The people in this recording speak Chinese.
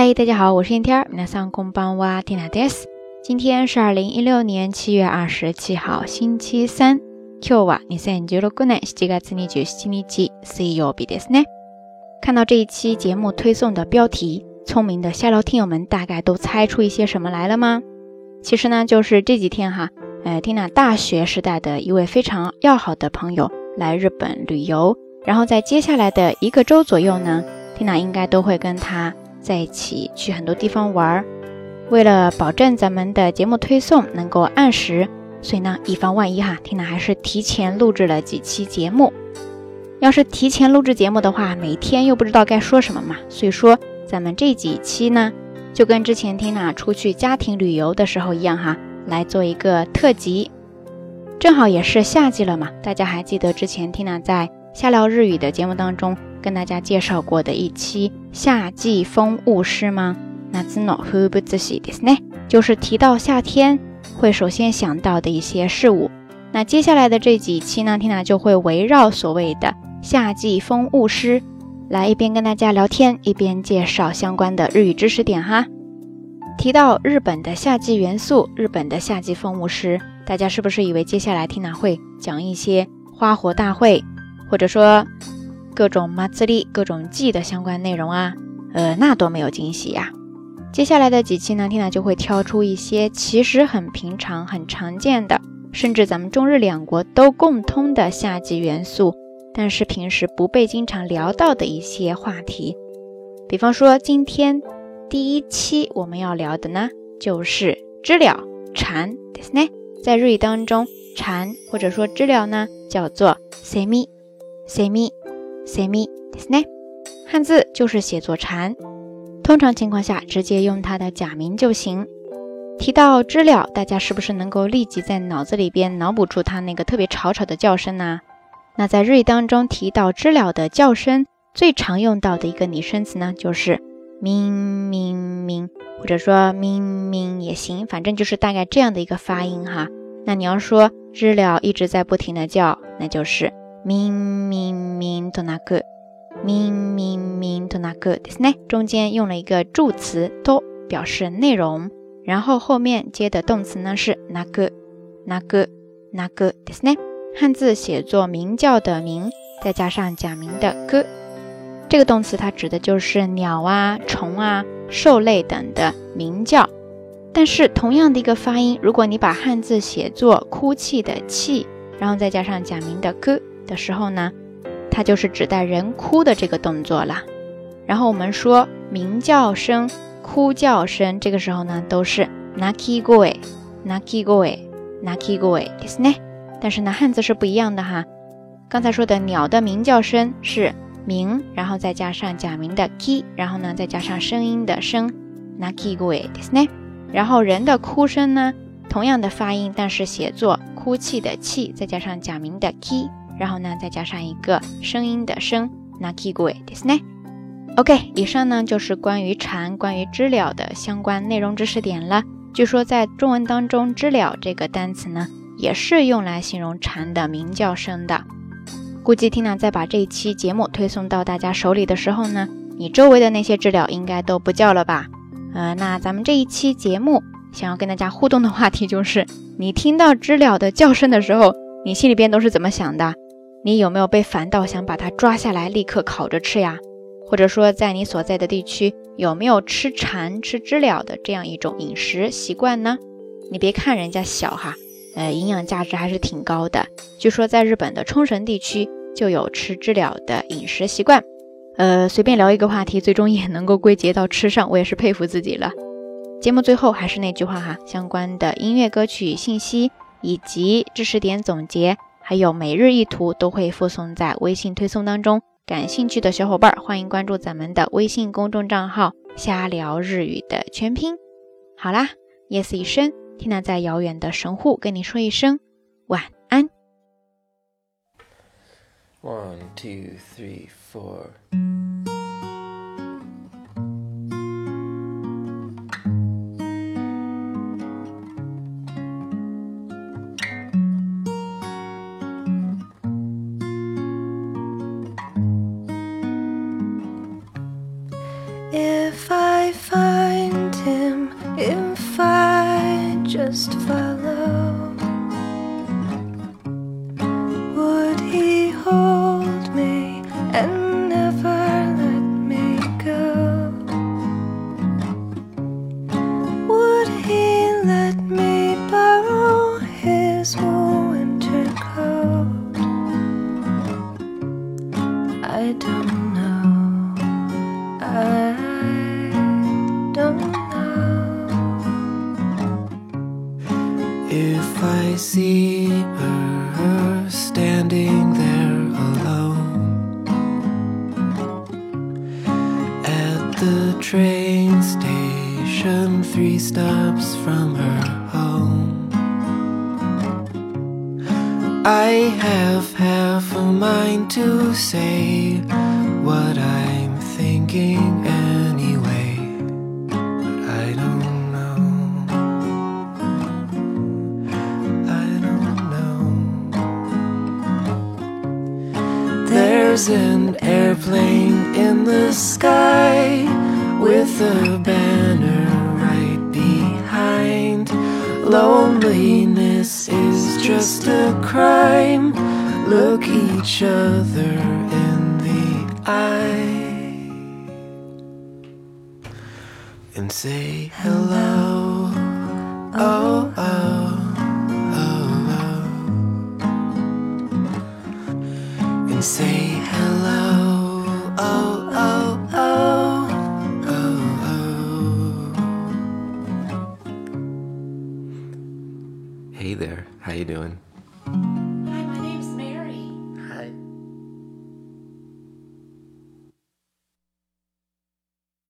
嗨，大家好，我是天天。皆さんこんばんは、ティナです。今天是二零一六年七月二十七号，星期三。今日は二千十六年七月二十七日、水曜日ですね。看到这一期节目推送的标题，聪明的下聊听友们大概都猜出一些什么来了吗？其实呢，就是这几天哈，呃，Tina 大学时代的一位非常要好的朋友来日本旅游，然后在接下来的一个周左右呢，Tina 应该都会跟他 在一起去很多地方玩儿。为了保证咱们的节目推送能够按时，所以呢，以防万一哈，Tina 还是提前录制了几期节目。要是提前录制节目的话，每天又不知道该说什么嘛，所以说咱们这几期呢。就跟之前 Tina 出去家庭旅游的时候一样哈，来做一个特辑，正好也是夏季了嘛。大家还记得之前 Tina 在瞎聊日语的节目当中跟大家介绍过的一期夏季风物诗吗？那自诺呼不自喜的呢，就是提到夏天会首先想到的一些事物。那接下来的这几期呢，Tina 就会围绕所谓的夏季风物诗。来一边跟大家聊天，一边介绍相关的日语知识点哈。提到日本的夏季元素，日本的夏季风物诗，大家是不是以为接下来听娜会讲一些花火大会，或者说各种 m a t s i 各种祭的相关内容啊？呃，那多没有惊喜呀。接下来的几期呢，听娜就会挑出一些其实很平常、很常见的，甚至咱们中日两国都共通的夏季元素。但是平时不被经常聊到的一些话题，比方说今天第一期我们要聊的呢，就是知了蝉，对不对？在日语当中，蝉或者说知了呢，叫做 semi semi semi，semi，semi，对不对？汉字就是写作蝉，通常情况下直接用它的假名就行。提到知了，大家是不是能够立即在脑子里边脑补出它那个特别吵吵的叫声呢？那在日语当中提到知了的叫声，最常用到的一个拟声词呢，就是鸣鸣鸣，或者说鸣鸣也行，反正就是大概这样的一个发音哈。那你要说知了一直在不停的叫，那就是鸣鸣鸣となく，鸣鸣鸣となく，ですね。中间用了一个助词と表示内容，然后后面接的动词呢是なくなくなく，ですね。汉字写作“鸣叫”的“鸣”，再加上假名的“歌”，这个动词它指的就是鸟啊、虫啊、兽类等的鸣叫。但是同样的一个发音，如果你把汉字写作“哭泣”的“泣”，然后再加上假名的“歌” 的时候呢，它就是指代人哭的这个动作了。然后我们说鸣叫声、哭叫声，这个时候呢都是 “naki goe”，“naki goe”，“naki goe” ですね。但是呢，汉字是不一样的哈。刚才说的鸟的鸣叫声是鸣，然后再加上假名的 ki，然后呢再加上声音的声，naki gue，ですね。然后人的哭声呢，同样的发音，但是写作哭泣的泣，再加上假名的 ki， 然后呢再加上一个声音的声，naki gue，ですね。OK，以上呢就是关于蝉、关于知了的相关内容知识点了。据说在中文当中，知了这个单词呢。也是用来形容蝉的鸣叫声的。估计 Tina 在把这一期节目推送到大家手里的时候呢，你周围的那些知了应该都不叫了吧？呃，那咱们这一期节目想要跟大家互动的话题就是：你听到知了的叫声的时候，你心里边都是怎么想的？ 你有没有被烦到想把它抓下来立刻烤着吃呀？或者说，在你所在的地区有没有吃蝉、吃知了的这样一种饮食习惯呢？你别看人家小哈。呃，营养价值还是挺高的。据说在日本的冲绳地区就有吃知了的饮食习惯。呃，随便聊一个话题，最终也能够归结到吃上，我也是佩服自己了。节目最后还是那句话哈，相关的音乐歌曲信息以及知识点总结，还有每日一图都会附送在微信推送当中。感兴趣的小伙伴儿欢迎关注咱们的微信公众账号“瞎聊日语”的全拼。好啦，yes 一声。缇娜在遥远的神户跟你说一声晚安。One, two, three, four. See her standing there alone. At the train station, three stops from her home, I have half a mind to say what I'm thinking There's an airplane in the sky with a banner right behind. Loneliness is just a crime. Look each other in the eye and say hello. Oh, there, how you doing?